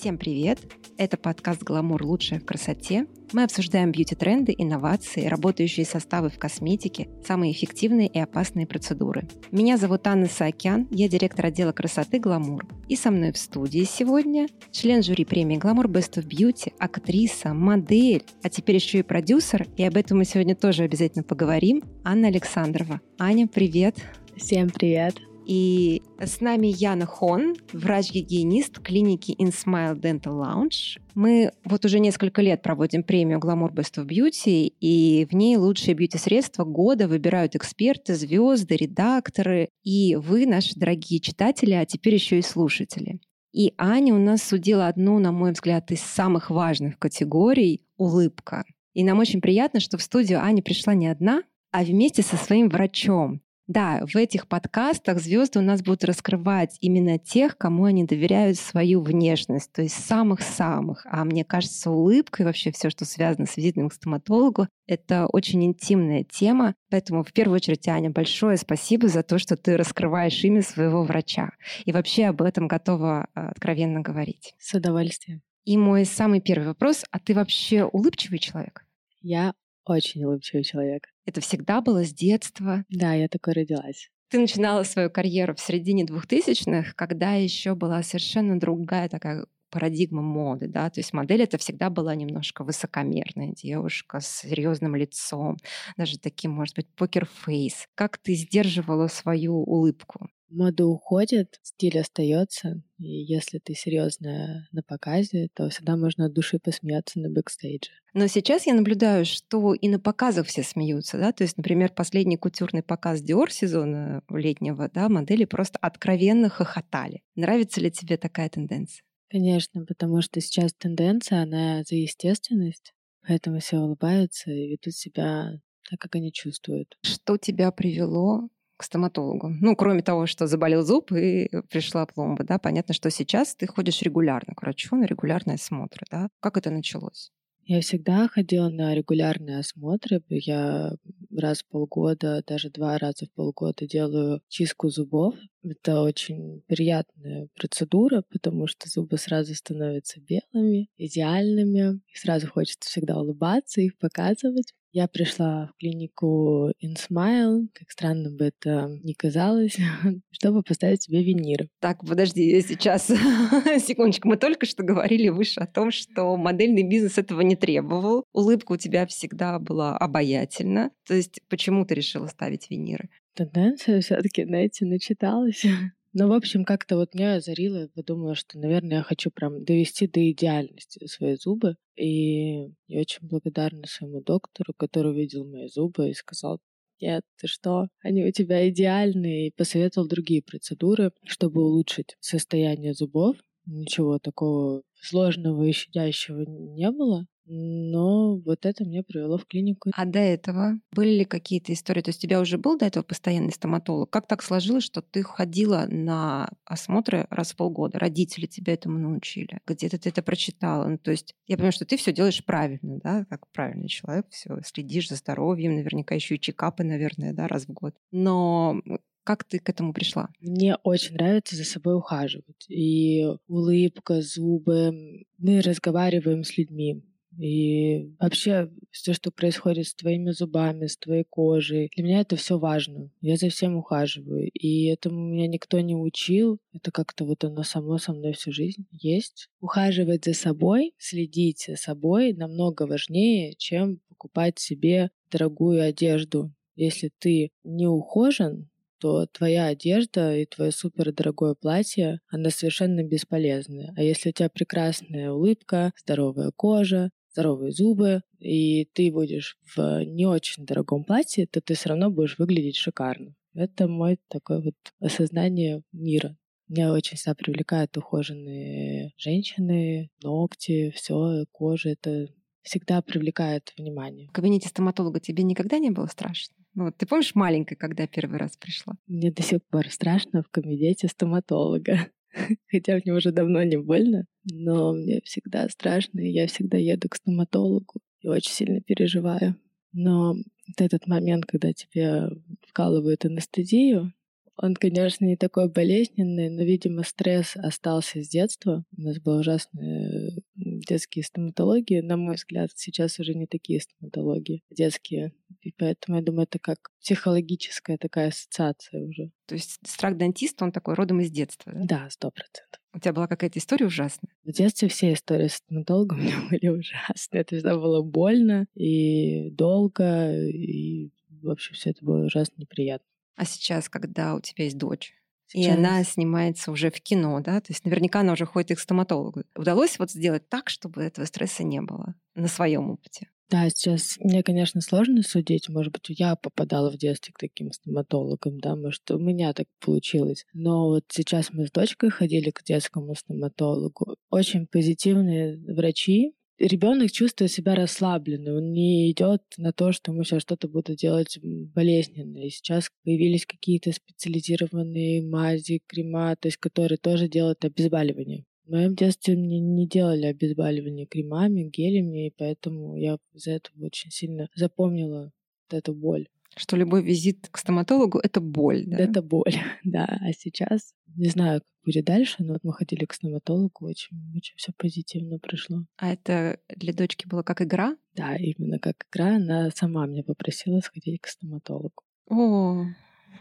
Всем привет! Это подкаст «Гламур. Лучшее в красоте». Мы обсуждаем бьюти-тренды, инновации, работающие составы в косметике, самые эффективные и опасные процедуры. Меня зовут Анна Саакян, я директор отдела красоты «Гламур». И со мной в студии сегодня член жюри премии «Гламур Best of Beauty», актриса, модель, а теперь еще и продюсер, и об этом мы сегодня тоже обязательно поговорим, Анна Александрова. Аня, привет! Всем привет! И с нами Яна Хон, врач-гигиенист клиники InSmile Dental Lounge. Мы вот уже несколько лет проводим премию Glamour Best of Beauty, и в ней лучшие бьюти-средства года выбирают эксперты, звезды, редакторы, и вы, наши дорогие читатели, а теперь еще и слушатели. И Аня у нас судила одну, на мой взгляд, из самых важных категорий — улыбка. И нам очень приятно, что в студию Аня пришла не одна, а вместе со своим врачом, да, в этих подкастах звезды у нас будут раскрывать именно тех, кому они доверяют свою внешность, то есть самых-самых. А мне кажется, улыбка и вообще все, что связано с визитом к стоматологу, это очень интимная тема. Поэтому в первую очередь, Аня, большое спасибо за то, что ты раскрываешь имя своего врача. И вообще об этом готова а, откровенно говорить. С удовольствием. И мой самый первый вопрос, а ты вообще улыбчивый человек? Я очень улыбчивый человек. Это всегда было с детства? Да, я такой родилась. Ты начинала свою карьеру в середине двухтысячных, когда еще была совершенно другая такая парадигма моды, да, то есть модель это всегда была немножко высокомерная девушка с серьезным лицом, даже таким, может быть, покерфейс. Как ты сдерживала свою улыбку? Мода уходит, стиль остается, и если ты серьезная на показе, то всегда можно от души посмеяться на бэкстейдже. Но сейчас я наблюдаю, что и на показах все смеются, да, то есть, например, последний кутюрный показ Dior сезона летнего, да, модели просто откровенно хохотали. Нравится ли тебе такая тенденция? Конечно, потому что сейчас тенденция, она за естественность, поэтому все улыбаются и ведут себя так, как они чувствуют. Что тебя привело к стоматологу. Ну, кроме того, что заболел зуб и пришла пломба, да, понятно, что сейчас ты ходишь регулярно к врачу на регулярные осмотры, да. Как это началось? Я всегда ходила на регулярные осмотры. Я раз в полгода, даже два раза в полгода делаю чистку зубов. Это очень приятная процедура, потому что зубы сразу становятся белыми, идеальными. И сразу хочется всегда улыбаться, их показывать. Я пришла в клинику InSmile, как странно бы это ни казалось, чтобы поставить себе виниры. Так, подожди, сейчас, секундочку, мы только что говорили выше о том, что модельный бизнес этого не требовал. Улыбка у тебя всегда была обаятельна. То есть почему ты решила ставить виниры? Тенденция все таки знаете, начиталась. Ну, в общем, как-то вот меня озарило, подумала, что, наверное, я хочу прям довести до идеальности свои зубы. И я очень благодарна своему доктору, который видел мои зубы и сказал, нет, ты что, они у тебя идеальные, и посоветовал другие процедуры, чтобы улучшить состояние зубов. Ничего такого сложного и щадящего не было. Но вот это меня привело в клинику. А до этого были ли какие-то истории? То есть у тебя уже был до этого постоянный стоматолог? Как так сложилось, что ты ходила на осмотры раз в полгода? Родители тебя этому научили? Где-то ты это прочитала? Ну, то есть я понимаю, что ты все делаешь правильно, да, как правильный человек, все следишь за здоровьем, наверняка еще и чекапы, наверное, да, раз в год. Но как ты к этому пришла? Мне очень нравится за собой ухаживать. И улыбка, зубы. Мы разговариваем с людьми. И вообще все, что происходит с твоими зубами, с твоей кожей, для меня это все важно. Я за всем ухаживаю. И этому меня никто не учил. Это как-то вот оно само со мной всю жизнь есть. Ухаживать за собой, следить за собой намного важнее, чем покупать себе дорогую одежду. Если ты не ухожен, то твоя одежда и твое супердорогое платье, она совершенно бесполезная. А если у тебя прекрасная улыбка, здоровая кожа, здоровые зубы, и ты будешь в не очень дорогом платье, то ты все равно будешь выглядеть шикарно. Это мой такое вот осознание мира. Меня очень всегда привлекают ухоженные женщины, ногти, все, кожа. Это всегда привлекает внимание. В кабинете стоматолога тебе никогда не было страшно? Ну, вот ты помнишь маленькой, когда первый раз пришла? Мне до сих пор страшно в кабинете стоматолога. хотя мне уже давно не больно, но мне всегда страшно, и я всегда еду к стоматологу и очень сильно переживаю. Но вот этот момент, когда тебе вкалывают анестезию, Он, конечно, не такой болезненный, но, видимо, стресс остался с детства. У нас была ужасная детские стоматологии. На мой взгляд, сейчас уже не такие стоматологии детские. И поэтому, я думаю, это как психологическая такая ассоциация уже. То есть страх дантиста, он такой родом из детства, да? Да, сто процентов. У тебя была какая-то история ужасная? В детстве все истории с стоматологом у меня были ужасные. Это всегда было больно и долго, и вообще все это было ужасно неприятно. А сейчас, когда у тебя есть дочь, Сейчас. И она снимается уже в кино, да? То есть наверняка она уже ходит к стоматологу. Удалось вот сделать так, чтобы этого стресса не было на своем опыте? Да, сейчас мне, конечно, сложно судить. Может быть, я попадала в детстве к таким стоматологам, да, может, у меня так получилось. Но вот сейчас мы с дочкой ходили к детскому стоматологу. Очень позитивные врачи, ребенок чувствует себя расслабленным, он не идет на то, что ему сейчас что-то будут делать болезненно. И сейчас появились какие-то специализированные мази, крема, то есть которые тоже делают обезболивание. В моем детстве мне не делали обезболивание кремами, гелями, и поэтому я из-за этого очень сильно запомнила вот эту боль. Что любой визит к стоматологу — это боль, да? Это боль, да. А сейчас, не знаю, как будет дальше, но вот мы ходили к стоматологу, очень, очень все позитивно прошло. А это для дочки было как игра? Да, именно как игра. Она сама меня попросила сходить к стоматологу. О,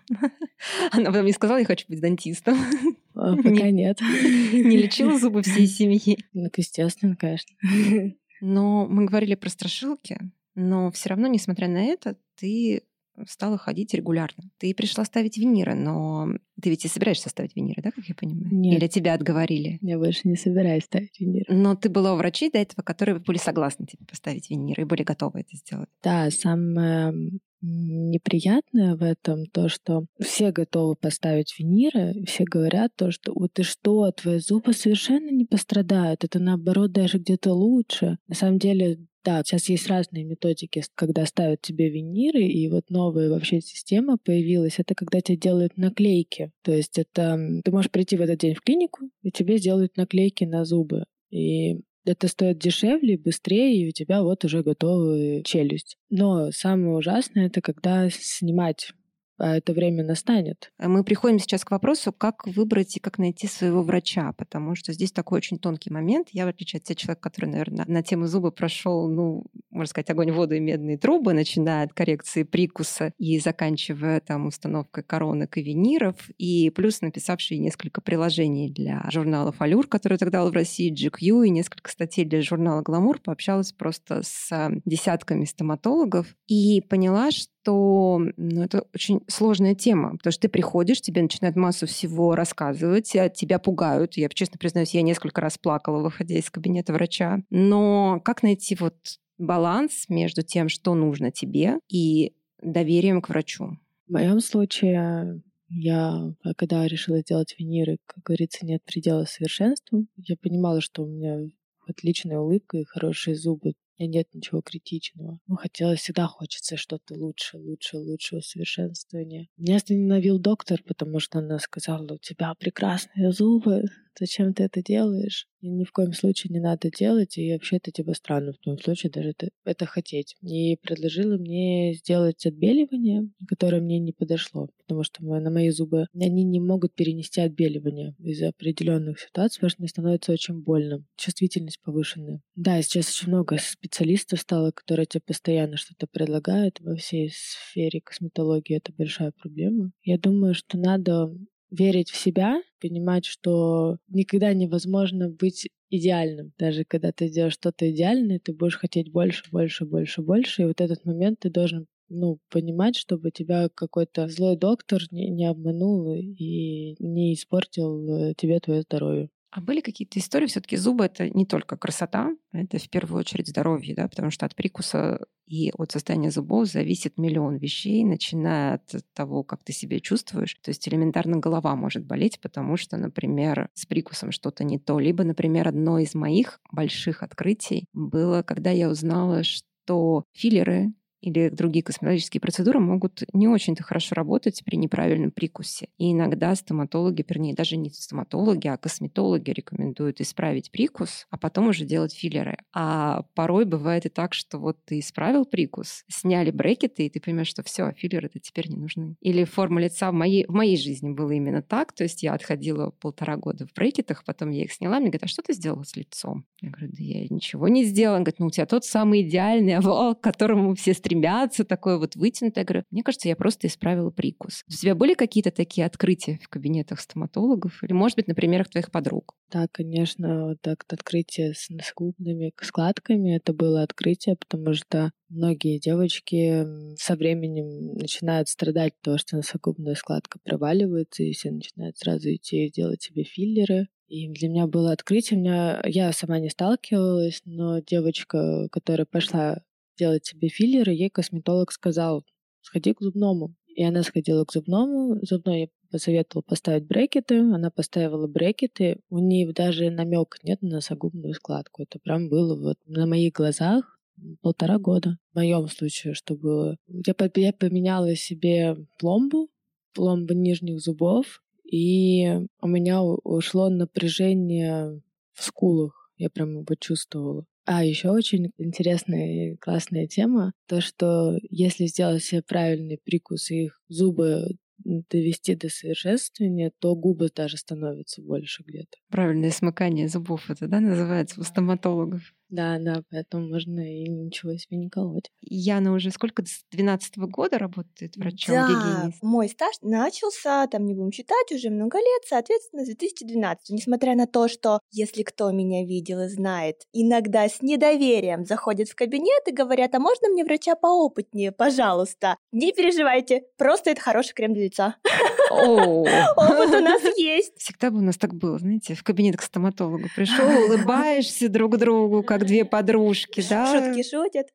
она потом мне сказала, я хочу быть дантистом. А, пока нет. Не лечила зубы всей семьи? Ну, естественно, конечно. Но мы говорили про страшилки, но все равно, несмотря на это, ты стала ходить регулярно. Ты пришла ставить виниры, но ты ведь и собираешься ставить виниры, да, как я понимаю? Нет. Или тебя отговорили? Я больше не собираюсь ставить виниры. Но ты была у врачей до этого, которые были согласны тебе поставить виниры и были готовы это сделать. Да, самое неприятное в этом то, что все готовы поставить виниры, все говорят то, что вот ты что, твои зубы совершенно не пострадают, это наоборот даже где-то лучше. На самом деле да, сейчас есть разные методики, когда ставят тебе виниры, и вот новая вообще система появилась. Это когда тебе делают наклейки. То есть это ты можешь прийти в этот день в клинику, и тебе сделают наклейки на зубы. И это стоит дешевле, быстрее, и у тебя вот уже готовая челюсть. Но самое ужасное это когда снимать а это время настанет. А мы приходим сейчас к вопросу, как выбрать и как найти своего врача, потому что здесь такой очень тонкий момент. Я, в отличие от тех человек, который, наверное, на тему зуба прошел, ну, можно сказать, огонь, воду и медные трубы, начиная от коррекции прикуса и заканчивая там установкой коронок и виниров, и плюс написавший несколько приложений для журнала «Фалюр», который тогда был в России, GQ, и несколько статей для журнала «Гламур», пообщалась просто с десятками стоматологов и поняла, что что ну, это очень сложная тема, потому что ты приходишь, тебе начинают массу всего рассказывать, а тебя пугают. Я, честно признаюсь, я несколько раз плакала, выходя из кабинета врача. Но как найти вот баланс между тем, что нужно тебе, и доверием к врачу? В моем случае я, когда решила сделать виниры, как говорится, нет предела совершенству. Я понимала, что у меня отличная улыбка и хорошие зубы меня нет ничего критичного. Ну, хотелось, всегда хочется что-то лучше, лучше, лучше усовершенствования. Меня остановил доктор, потому что она сказала, у тебя прекрасные зубы, зачем ты это делаешь? И ни в коем случае не надо делать, и вообще это типа странно в том случае даже это, это хотеть. И предложила мне сделать отбеливание, которое мне не подошло, потому что на мои зубы они не могут перенести отбеливание из-за определенных ситуаций, потому что мне становится очень больно, чувствительность повышенная. Да, сейчас очень много специалистов стало, которые тебе постоянно что-то предлагают во всей сфере косметологии, это большая проблема. Я думаю, что надо верить в себя, понимать, что никогда невозможно быть идеальным. Даже когда ты делаешь что-то идеальное, ты будешь хотеть больше, больше, больше, больше. И вот этот момент ты должен ну, понимать, чтобы тебя какой-то злой доктор не, не обманул и не испортил э, тебе твое здоровье. А были какие-то истории? Все-таки зубы это не только красота, это в первую очередь здоровье, да, потому что от прикуса и от состояния зубов зависит миллион вещей, начиная от того, как ты себя чувствуешь. То есть элементарно голова может болеть, потому что, например, с прикусом что-то не то. Либо, например, одно из моих больших открытий было, когда я узнала, что филлеры или другие косметологические процедуры могут не очень-то хорошо работать при неправильном прикусе. И иногда стоматологи, вернее, даже не стоматологи, а косметологи рекомендуют исправить прикус, а потом уже делать филлеры. А порой бывает и так, что вот ты исправил прикус, сняли брекеты, и ты понимаешь, что все, филлеры-то теперь не нужны. Или форма лица в моей, в моей жизни было именно так. То есть я отходила полтора года в брекетах, потом я их сняла, мне говорят, а что ты сделала с лицом? Я говорю, да я ничего не сделала. Он говорит, ну у тебя тот самый идеальный овал, к которому все стремятся, такой вот вытянутый. Я говорю, мне кажется, я просто исправила прикус. У тебя были какие-то такие открытия в кабинетах стоматологов? Или, может быть, на примерах твоих подруг? Да, конечно, вот так открытие с носогубными складками, это было открытие, потому что многие девочки со временем начинают страдать того, что носогубная складка проваливается, и все начинают сразу идти делать себе филлеры. И для меня было открытие. Меня, я сама не сталкивалась, но девочка, которая пошла делать себе филлеры, ей косметолог сказал, сходи к зубному. И она сходила к зубному, зубной посоветовал поставить брекеты, она поставила брекеты, у нее даже намек нет на носогубную складку. Это прям было вот на моих глазах полтора года. В моем случае, что было. Я, я поменяла себе пломбу, пломбу нижних зубов, и у меня ушло напряжение в скулах. Я прям его почувствовала. А еще очень интересная и классная тема, то, что если сделать себе правильный прикус и их зубы довести до совершенствования, то губы даже становятся больше где-то. Правильное смыкание зубов это, да, называется у стоматологов? Да, да, поэтому можно и ничего себе не колоть. Яна уже сколько, с 12 года работает врачом Да, мой стаж начался, там не будем считать, уже много лет, соответственно, с 2012. Несмотря на то, что, если кто меня видел и знает, иногда с недоверием заходят в кабинет и говорят, а можно мне врача поопытнее, пожалуйста? Не переживайте, просто это хороший крем для лица. Опыт у нас есть. Всегда бы у нас так было, знаете, в кабинет к стоматологу пришел, улыбаешься друг другу, как две подружки, да? Шутки шутят.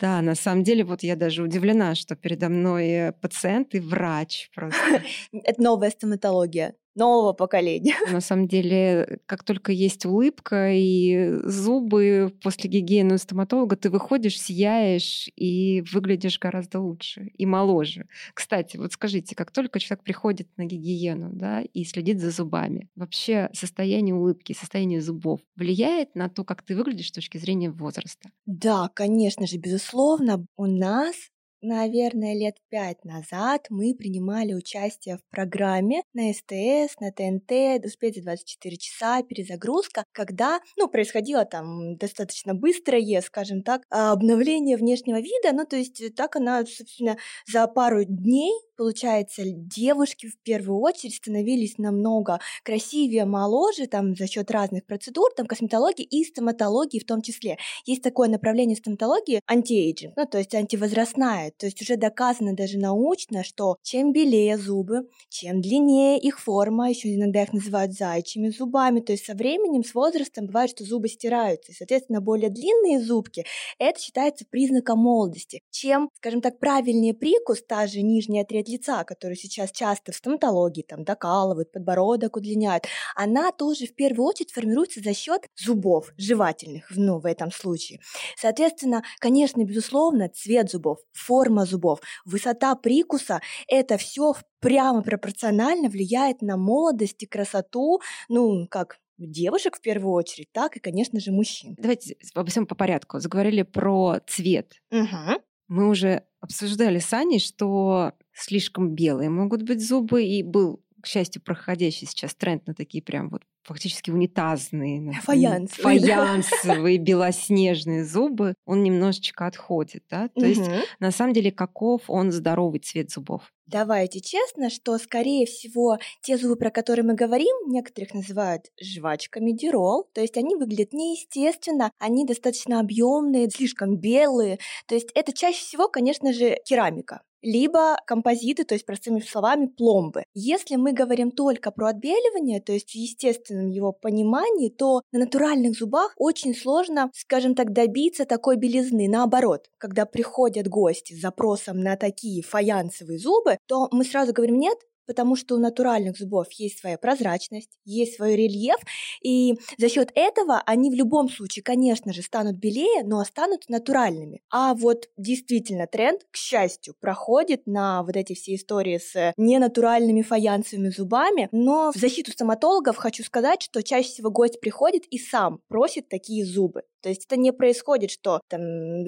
Да, на самом деле, вот я даже удивлена, что передо мной пациент и врач просто. Это новая стоматология нового поколения. На самом деле, как только есть улыбка и зубы после гигиены у стоматолога, ты выходишь, сияешь и выглядишь гораздо лучше и моложе. Кстати, вот скажите, как только человек приходит на гигиену да, и следит за зубами, вообще состояние улыбки, состояние зубов влияет на то, как ты выглядишь с точки зрения возраста? Да, конечно же, безусловно. У нас наверное, лет пять назад мы принимали участие в программе на СТС, на ТНТ, «Успеть за 24 часа», перезагрузка, когда, ну, происходило там достаточно быстрое, скажем так, обновление внешнего вида, ну, то есть так она, собственно, за пару дней получается, девушки в первую очередь становились намного красивее, моложе, там, за счет разных процедур, там, косметологии и стоматологии в том числе. Есть такое направление стоматологии антиэйджинг, ну, то есть антивозрастная, то есть уже доказано даже научно, что чем белее зубы, чем длиннее их форма, еще иногда их называют зайчими зубами, то есть со временем, с возрастом бывает, что зубы стираются, и, соответственно, более длинные зубки, это считается признаком молодости. Чем, скажем так, правильнее прикус, та же нижняя треть лица, которую сейчас часто в стоматологии там докалывают, подбородок удлиняют, она тоже в первую очередь формируется за счет зубов жевательных, ну, в этом случае. Соответственно, конечно, безусловно, цвет зубов, форма зубов, высота прикуса – это все прямо пропорционально влияет на молодость и красоту, ну, как девушек в первую очередь, так и, конечно же, мужчин. Давайте обо всем по порядку. Заговорили про цвет. Угу. Мы уже обсуждали с Аней, что слишком белые могут быть зубы, и был, к счастью, проходящий сейчас тренд на такие прям вот фактически унитазные, фаянсовые, фаянсовые белоснежные зубы, он немножечко отходит, да? То угу. есть на самом деле каков он здоровый цвет зубов? Давайте честно, что, скорее всего, те зубы, про которые мы говорим, некоторых называют жвачками дирол, то есть они выглядят неестественно, они достаточно объемные, слишком белые, то есть это чаще всего, конечно же, керамика либо композиты, то есть, простыми словами, пломбы. Если мы говорим только про отбеливание, то есть в естественном его понимании, то на натуральных зубах очень сложно, скажем так, добиться такой белизны. Наоборот, когда приходят гости с запросом на такие фаянсовые зубы, то мы сразу говорим, нет, потому что у натуральных зубов есть своя прозрачность, есть свой рельеф, и за счет этого они в любом случае, конечно же, станут белее, но останутся натуральными. А вот действительно тренд, к счастью, проходит на вот эти все истории с ненатуральными фаянсовыми зубами, но в защиту стоматологов хочу сказать, что чаще всего гость приходит и сам просит такие зубы. То есть это не происходит, что там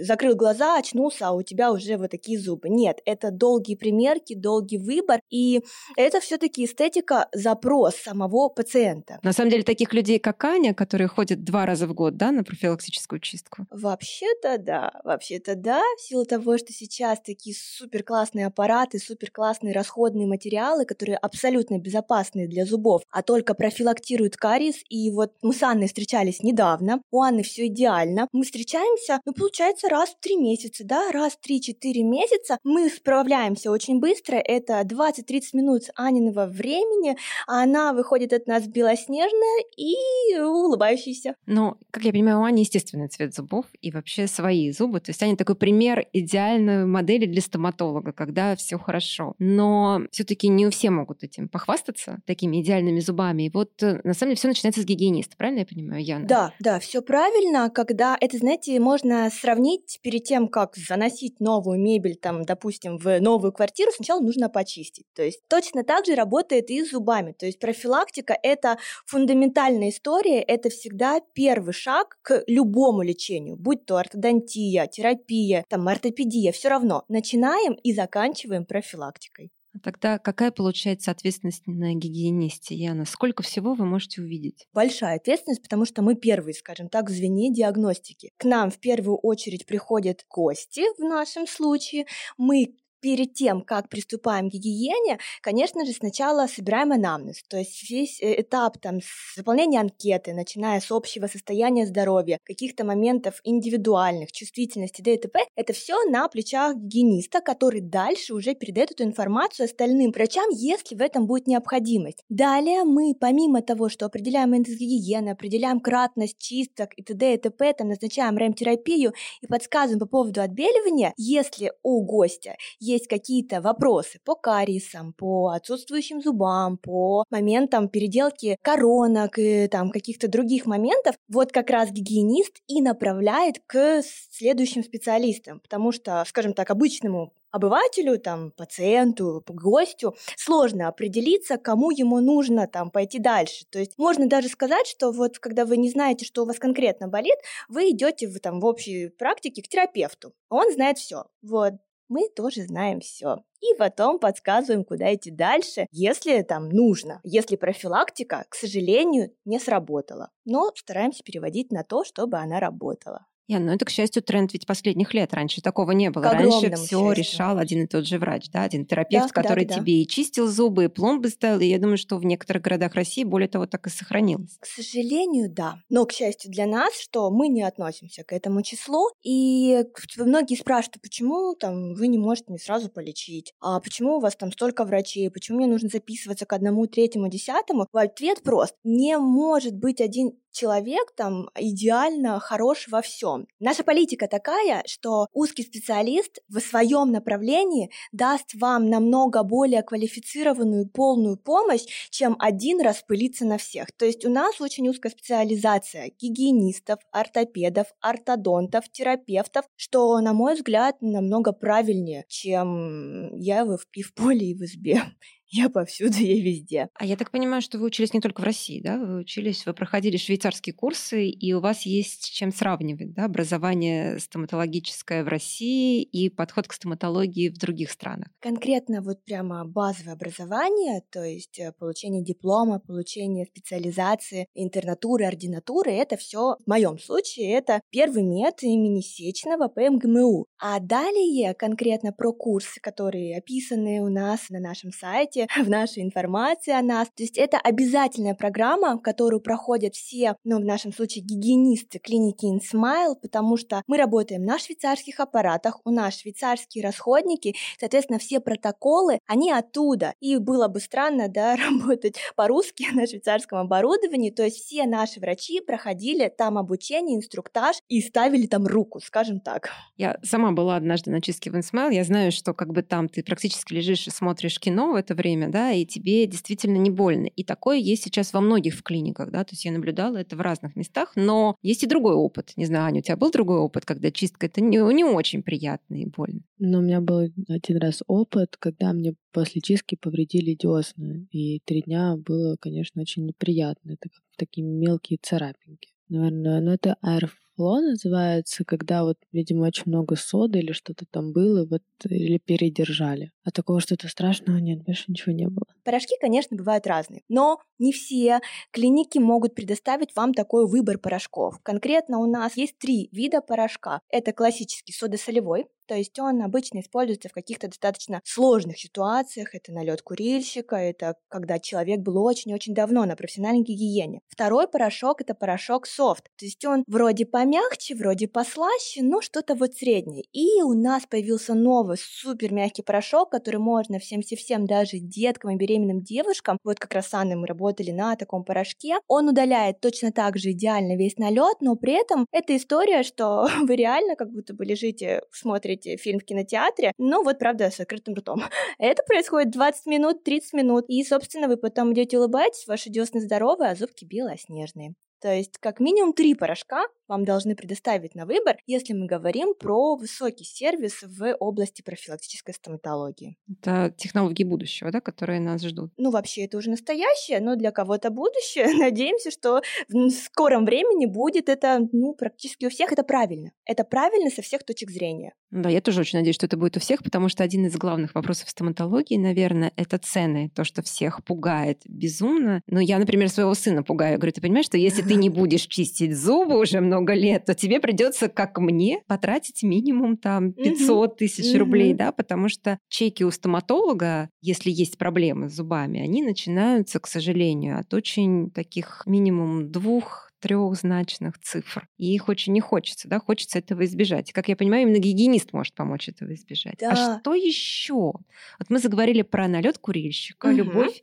закрыл глаза, очнулся, а у тебя уже вот такие зубы. Нет, это долгие примерки, долгий выбор, и это все-таки эстетика, запрос самого пациента. На самом деле таких людей, как Аня, которые ходят два раза в год, да, на профилактическую чистку? Вообще-то да, вообще-то да, в силу того, что сейчас такие супер классные аппараты, супер классные расходные материалы, которые абсолютно безопасны для зубов, а только профилактируют кариес. И вот мы с Анной встречались недавно, у Анны все идеально. Мы встречаемся, ну, получается, раз в три месяца, да, раз в три-четыре месяца. Мы справляемся очень быстро, это 20-30 минут Аниного времени, а она выходит от нас белоснежная и улыбающаяся. Ну, как я понимаю, у Ани естественный цвет зубов и вообще свои зубы. То есть Аня такой пример идеальной модели для стоматолога, когда все хорошо. Но все-таки не все могут этим похвастаться, такими идеальными зубами. И вот э, на самом деле все начинается с гигиениста, правильно я понимаю, Яна? Да, да, все правильно когда это, знаете, можно сравнить перед тем, как заносить новую мебель, там, допустим, в новую квартиру, сначала нужно почистить. То есть точно так же работает и с зубами. То есть профилактика – это фундаментальная история, это всегда первый шаг к любому лечению, будь то ортодонтия, терапия, там, ортопедия, все равно. Начинаем и заканчиваем профилактикой. Тогда какая получается ответственность на гигиенисте, Яна? Сколько всего вы можете увидеть? Большая ответственность, потому что мы первые, скажем так, в звене диагностики. К нам в первую очередь приходят гости в нашем случае. Мы перед тем, как приступаем к гигиене, конечно же, сначала собираем анамнез, то есть весь э, этап там заполнения анкеты, начиная с общего состояния здоровья, каких-то моментов индивидуальных, чувствительности, ДТП, это все на плечах гигиениста, который дальше уже передает эту информацию остальным врачам, если в этом будет необходимость. Далее мы, помимо того, что определяем индекс гигиены, определяем кратность чисток и т.д. и т.п., там назначаем ремтерапию и подсказываем по поводу отбеливания, если у гостя есть есть какие-то вопросы по кариесам, по отсутствующим зубам, по моментам переделки коронок и там каких-то других моментов, вот как раз гигиенист и направляет к следующим специалистам, потому что, скажем так, обычному обывателю, там, пациенту, гостю сложно определиться, кому ему нужно там пойти дальше. То есть можно даже сказать, что вот когда вы не знаете, что у вас конкретно болит, вы идете в, там, в общей практике к терапевту. Он знает все. Вот мы тоже знаем все. И потом подсказываем, куда идти дальше, если там нужно. Если профилактика, к сожалению, не сработала. Но стараемся переводить на то, чтобы она работала. Я, ну это, к счастью, тренд ведь последних лет. Раньше такого не было. Раньше все решал один и тот же врач, да, один терапевт, да, который да, да, тебе и чистил зубы, и пломбы ставил. И я думаю, что в некоторых городах России, более того, так и сохранилось. К сожалению, да. Но, к счастью для нас, что мы не относимся к этому числу. И многие спрашивают, почему там вы не можете мне сразу полечить? А почему у вас там столько врачей? Почему мне нужно записываться к одному, третьему, десятому? Ответ прост. Не может быть один человек там идеально хорош во всем. Наша политика такая, что узкий специалист в своем направлении даст вам намного более квалифицированную полную помощь, чем один распылиться на всех. То есть у нас очень узкая специализация гигиенистов, ортопедов, ортодонтов, терапевтов, что, на мой взгляд, намного правильнее, чем я и в поле, и в избе. Я повсюду, я везде. А я так понимаю, что вы учились не только в России, да? Вы учились, вы проходили швейцарские курсы, и у вас есть с чем сравнивать, да? Образование стоматологическое в России и подход к стоматологии в других странах. Конкретно вот прямо базовое образование, то есть э, получение диплома, получение специализации, интернатуры, ординатуры, это все в моем случае это первый мед имени Сечного по МГМУ. А далее конкретно про курсы, которые описаны у нас на нашем сайте, в нашей информации о нас. То есть это обязательная программа, которую проходят все, ну, в нашем случае, гигиенисты клиники InSmile, потому что мы работаем на швейцарских аппаратах, у нас швейцарские расходники, соответственно, все протоколы, они оттуда. И было бы странно, да, работать по-русски на швейцарском оборудовании, то есть все наши врачи проходили там обучение, инструктаж и ставили там руку, скажем так. Я сама была однажды на чистке в InSmile, я знаю, что как бы там ты практически лежишь и смотришь кино в это время, время, да, и тебе действительно не больно. И такое есть сейчас во многих в клиниках, да, то есть я наблюдала это в разных местах, но есть и другой опыт. Не знаю, Аня, у тебя был другой опыт, когда чистка это не, не очень приятно и больно? Ну, у меня был один раз опыт, когда мне после чистки повредили десны, и три дня было, конечно, очень неприятно. Это как такие мелкие царапинки. Наверное, но это аэроф фло называется, когда вот, видимо, очень много соды или что-то там было, вот, или передержали. А такого что-то страшного нет, больше ничего не было. Порошки, конечно, бывают разные, но не все клиники могут предоставить вам такой выбор порошков. Конкретно у нас есть три вида порошка. Это классический содосолевой, то есть он обычно используется в каких-то достаточно сложных ситуациях. Это налет курильщика, это когда человек был очень-очень давно на профессиональной гигиене. Второй порошок это порошок софт. То есть он вроде помягче, вроде послаще, но что-то вот среднее. И у нас появился новый супер мягкий порошок, который можно всем-всем, даже деткам и беременным девушкам. Вот как раз с Анной мы работали на таком порошке. Он удаляет точно так же идеально весь налет, но при этом это история, что вы реально как будто бы лежите, смотрите смотрите фильм в кинотеатре, ну вот, правда, с открытым ртом. Это происходит 20 минут, 30 минут, и, собственно, вы потом идете улыбаетесь, ваши десны здоровые, а зубки белоснежные. То есть как минимум три порошка вам должны предоставить на выбор, если мы говорим про высокий сервис в области профилактической стоматологии. Это технологии будущего, да, которые нас ждут? Ну, вообще, это уже настоящее, но для кого-то будущее. Надеемся, что в скором времени будет это, ну, практически у всех. Это правильно. Это правильно со всех точек зрения. Да, я тоже очень надеюсь, что это будет у всех, потому что один из главных вопросов стоматологии, наверное, это цены. То, что всех пугает безумно. Но я, например, своего сына пугаю. Говорю, ты понимаешь, что если ты ты не будешь чистить зубы уже много лет, то тебе придется, как мне, потратить минимум там 500 тысяч рублей, да, потому что чеки у стоматолога, если есть проблемы с зубами, они начинаются, к сожалению, от очень таких минимум двух трехзначных цифр. И их очень не хочется, да, хочется этого избежать. как я понимаю, именно гигиенист может помочь этого избежать. А да. А что еще? Вот мы заговорили про налет курильщика, угу. любовь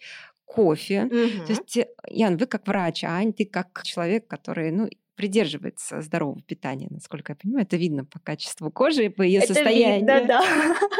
кофе. Угу. То есть, э, Ян, вы как врач, а Ань, ты как человек, который, ну, придерживается здорового питания, насколько я понимаю. Это видно по качеству кожи и по ее Это состоянию. Видно, да.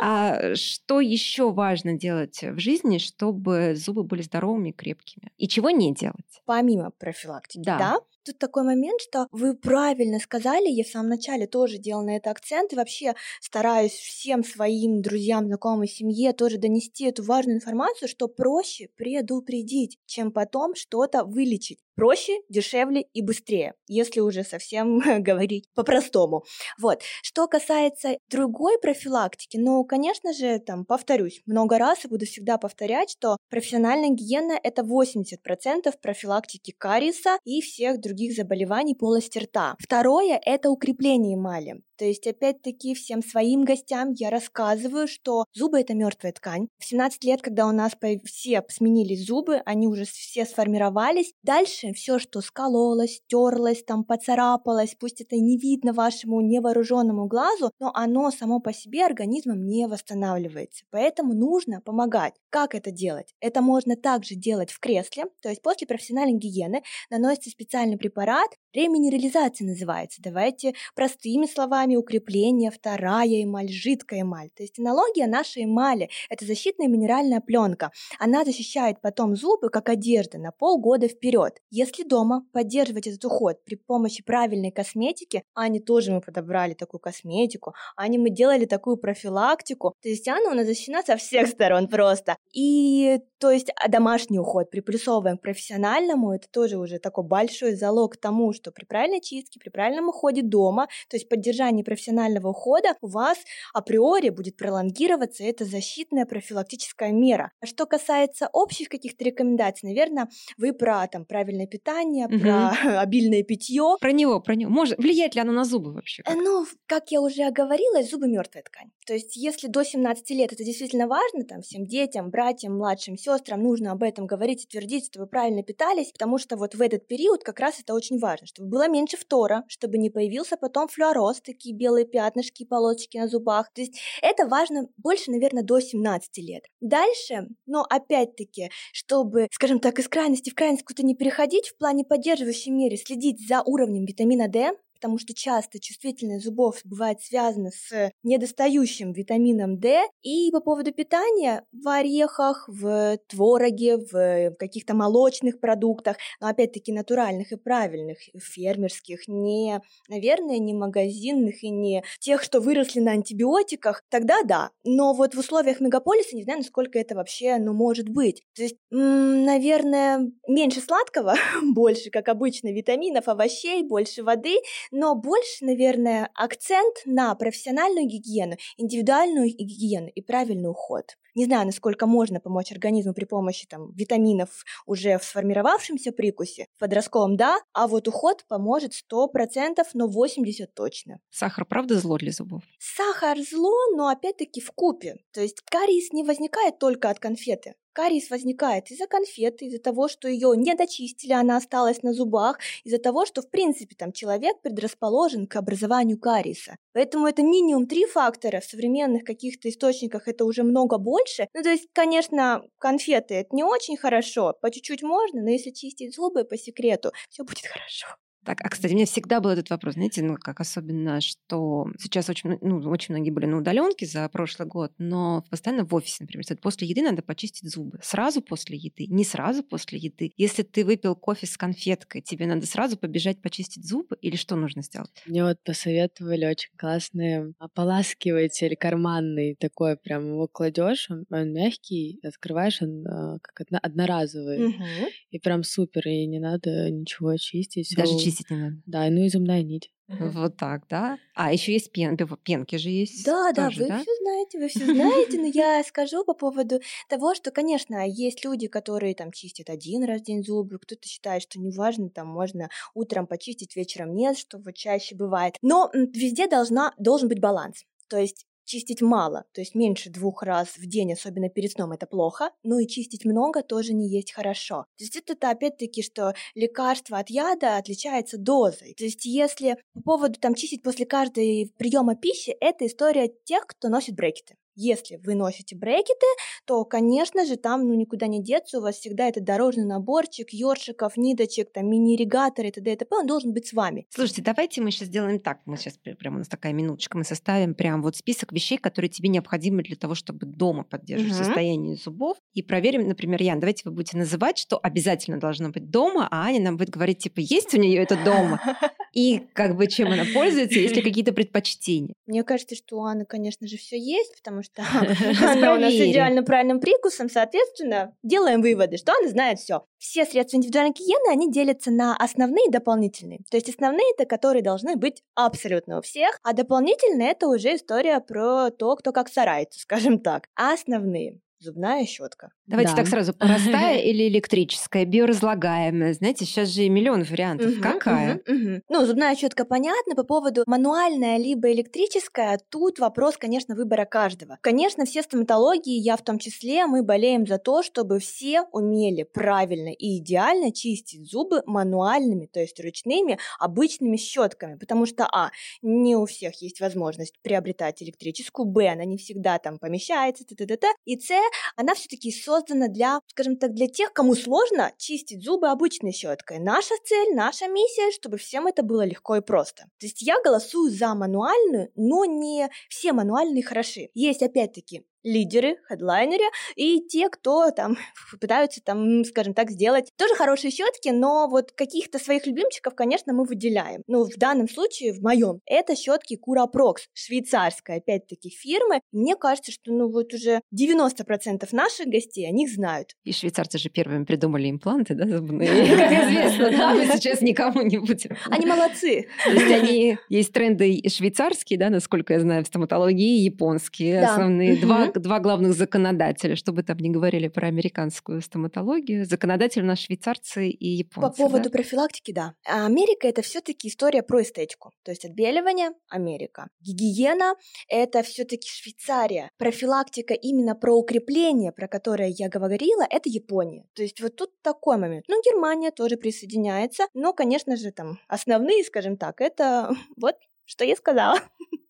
А что еще важно делать в жизни, чтобы зубы были здоровыми и крепкими? И чего не делать? Помимо профилактики, да? да? Тут такой момент, что вы правильно сказали, я в самом начале тоже делала на это акцент, и вообще стараюсь всем своим друзьям, знакомым, семье тоже донести эту важную информацию, что проще предупредить, чем потом что-то вылечить. Проще, дешевле и быстрее, если уже совсем говорить по-простому. Вот. Что касается другой профилактики, ну, конечно же, там, повторюсь, много раз и буду всегда повторять, что профессиональная гигиена – это 80% профилактики кариеса и всех других других заболеваний полости рта. Второе – это укрепление эмали. То есть, опять-таки, всем своим гостям я рассказываю, что зубы – это мертвая ткань. В 17 лет, когда у нас все сменились зубы, они уже все сформировались. Дальше все, что скололось, терлось, там поцарапалось, пусть это не видно вашему невооруженному глазу, но оно само по себе организмом не восстанавливается. Поэтому нужно помогать. Как это делать? Это можно также делать в кресле, то есть после профессиональной гигиены наносится специальный препарат, реминерализация называется. Давайте простыми словами эмаль укрепления, вторая эмаль, жидкая эмаль. То есть аналогия нашей эмали – это защитная минеральная пленка. Она защищает потом зубы, как одежда, на полгода вперед. Если дома поддерживать этот уход при помощи правильной косметики, а не тоже мы подобрали такую косметику, а не мы делали такую профилактику, то есть она у нас защищена со всех сторон просто. И то есть а домашний уход приплюсовываем к профессиональному, это тоже уже такой большой залог тому, что при правильной чистке, при правильном уходе дома, то есть поддержание профессионального ухода у вас априори будет пролонгироваться эта защитная профилактическая мера. А что касается общих каких-то рекомендаций, наверное, вы про там правильное питание, угу. про обильное питье. Про него, про него. Может, влияет ли оно на зубы вообще? Как? Ну, как я уже оговорила, зубы мертвая ткань. То есть, если до 17 лет это действительно важно, там всем детям, братьям, младшим сестрам нужно об этом говорить и твердить, чтобы правильно питались, потому что вот в этот период как раз это очень важно, чтобы было меньше фтора, чтобы не появился потом флюороз, такие белые пятнышки, полосочки на зубах. То есть это важно больше, наверное, до 17 лет. Дальше, но опять-таки, чтобы, скажем так, из крайности в крайность куда-то не переходить, в плане поддерживающей мере следить за уровнем витамина D, потому что часто чувствительность зубов бывает связана с недостающим витамином D. И по поводу питания в орехах, в твороге, в каких-то молочных продуктах, но опять-таки натуральных и правильных, фермерских, не, наверное, не магазинных и не тех, что выросли на антибиотиках, тогда да. Но вот в условиях мегаполиса не знаю, насколько это вообще, ну, может быть. То есть, наверное, меньше сладкого, больше, как обычно, витаминов, овощей, больше воды, но больше, наверное, акцент на профессиональную гигиену, индивидуальную гигиену и правильный уход. Не знаю, насколько можно помочь организму при помощи там, витаминов уже в сформировавшемся прикусе. В подростковом да, а вот уход поможет 100%, но 80% точно. Сахар правда зло для зубов? Сахар зло, но опять-таки в купе. То есть кариес не возникает только от конфеты. Кариес возникает из-за конфеты, из-за того, что ее не дочистили, она осталась на зубах, из-за того, что, в принципе, там человек предрасположен к образованию кариеса. Поэтому это минимум три фактора. В современных каких-то источниках это уже много больше. Ну, то есть, конечно, конфеты это не очень хорошо, по чуть-чуть можно, но если чистить зубы по секрету, все будет хорошо. Так, а, кстати, у меня всегда был этот вопрос, знаете, ну, как особенно, что сейчас очень, ну, очень многие были на удаленке за прошлый год, но постоянно в офисе, например, после еды надо почистить зубы. Сразу после еды, не сразу после еды. Если ты выпил кофе с конфеткой, тебе надо сразу побежать почистить зубы или что нужно сделать? Мне вот посоветовали очень классный ополаскиватель карманный такой, прям его кладешь, он, он мягкий, открываешь, он а, как одноразовый. Угу. И прям супер, и не надо ничего чистить. Даже чистить чистить не надо. Да, ну и зубная нить. Вот так, да? А еще есть пен, пенки же есть. Да, да, вы да? все знаете, вы все знаете, но я скажу по поводу того, что, конечно, есть люди, которые там чистят один раз в день зубы, кто-то считает, что неважно, там можно утром почистить, вечером нет, что вот чаще бывает. Но везде должна, должен быть баланс. То есть чистить мало, то есть меньше двух раз в день, особенно перед сном, это плохо, но и чистить много тоже не есть хорошо. То есть это опять-таки, что лекарство от яда отличается дозой. То есть если по поводу там чистить после каждой приема пищи, это история тех, кто носит брекеты. Если вы носите брекеты, то, конечно же, там ну, никуда не деться, у вас всегда этот дорожный наборчик, ёршиков, ниточек, там, мини-ирригатор и т.д. и т.п. Он должен быть с вами. Слушайте, давайте мы сейчас сделаем так. Мы сейчас прямо у нас такая минуточка. Мы составим прям вот список вещей, которые тебе необходимы для того, чтобы дома поддерживать угу. состояние зубов. И проверим, например, Ян, давайте вы будете называть, что обязательно должно быть дома, а Аня нам будет говорить, типа, есть у нее это дома? И как бы чем она пользуется, есть ли какие-то предпочтения? Мне кажется, что у Анны, конечно же, все есть, потому что она у нас идеально правильным прикусом, соответственно, делаем выводы, что она знает все. Все средства индивидуальной гигиены, они делятся на основные и дополнительные. То есть основные это которые должны быть абсолютно у всех, а дополнительные это уже история про то, кто как старается, скажем так. А основные зубная щетка. Давайте да. так сразу, простая или электрическая, биоразлагаемая. Знаете, сейчас же миллион вариантов. Угу, Какая? Угу, угу. Ну, зубная щетка понятно. По поводу мануальная либо электрическая, тут вопрос, конечно, выбора каждого. Конечно, все стоматологии, я в том числе, мы болеем за то, чтобы все умели правильно и идеально чистить зубы мануальными, то есть ручными, обычными щетками. Потому что, а, не у всех есть возможность приобретать электрическую, б, она не всегда там помещается, т, т, т, т, и с, она все-таки создана для, скажем так, для тех, кому сложно чистить зубы обычной щеткой. Наша цель, наша миссия, чтобы всем это было легко и просто. То есть я голосую за мануальную, но не все мануальные хороши. Есть опять-таки лидеры, хедлайнеры и те, кто там пытаются там, скажем так, сделать тоже хорошие щетки, но вот каких-то своих любимчиков, конечно, мы выделяем. Ну, в данном случае, в моем, это щетки Curaprox, швейцарская, опять-таки, фирмы. Мне кажется, что, ну, вот уже 90% наших гостей о них знают. И швейцарцы же первыми придумали импланты, да, зубные? Как известно, да, мы сейчас никому не будем. Они молодцы. То есть они, есть тренды швейцарские, да, насколько я знаю, в стоматологии, японские, основные два два главных законодателя, чтобы там не говорили про американскую стоматологию. Законодатель у нас швейцарцы и японцы. По поводу да? профилактики, да. А Америка это все-таки история про эстетику. То есть отбеливание – Америка. Гигиена – это все-таки Швейцария. Профилактика именно про укрепление, про которое я говорила, это Япония. То есть вот тут такой момент. Ну, Германия тоже присоединяется, но, конечно же, там основные, скажем так, это вот что я сказала.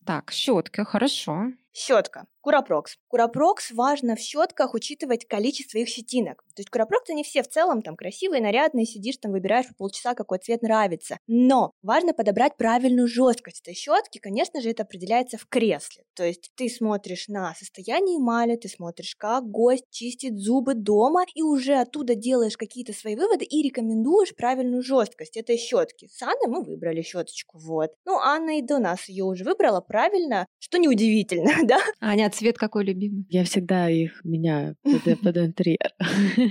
Так, щетка, хорошо. Щетка. Curaprox. Curaprox важно в щетках учитывать количество их щетинок. То есть Curaprox они все в целом там красивые, нарядные, сидишь там, выбираешь по полчаса, какой цвет нравится. Но важно подобрать правильную жесткость этой щетки. Конечно же, это определяется в кресле. То есть ты смотришь на состояние эмали, ты смотришь, как гость чистит зубы дома, и уже оттуда делаешь какие-то свои выводы и рекомендуешь правильную жесткость этой щетки. С Анной мы выбрали щеточку, вот. Ну, Анна и до нас ее уже выбрала правильно, что неудивительно, да? Аня, цвет какой любимый? Я всегда их меняю под, под интерьер.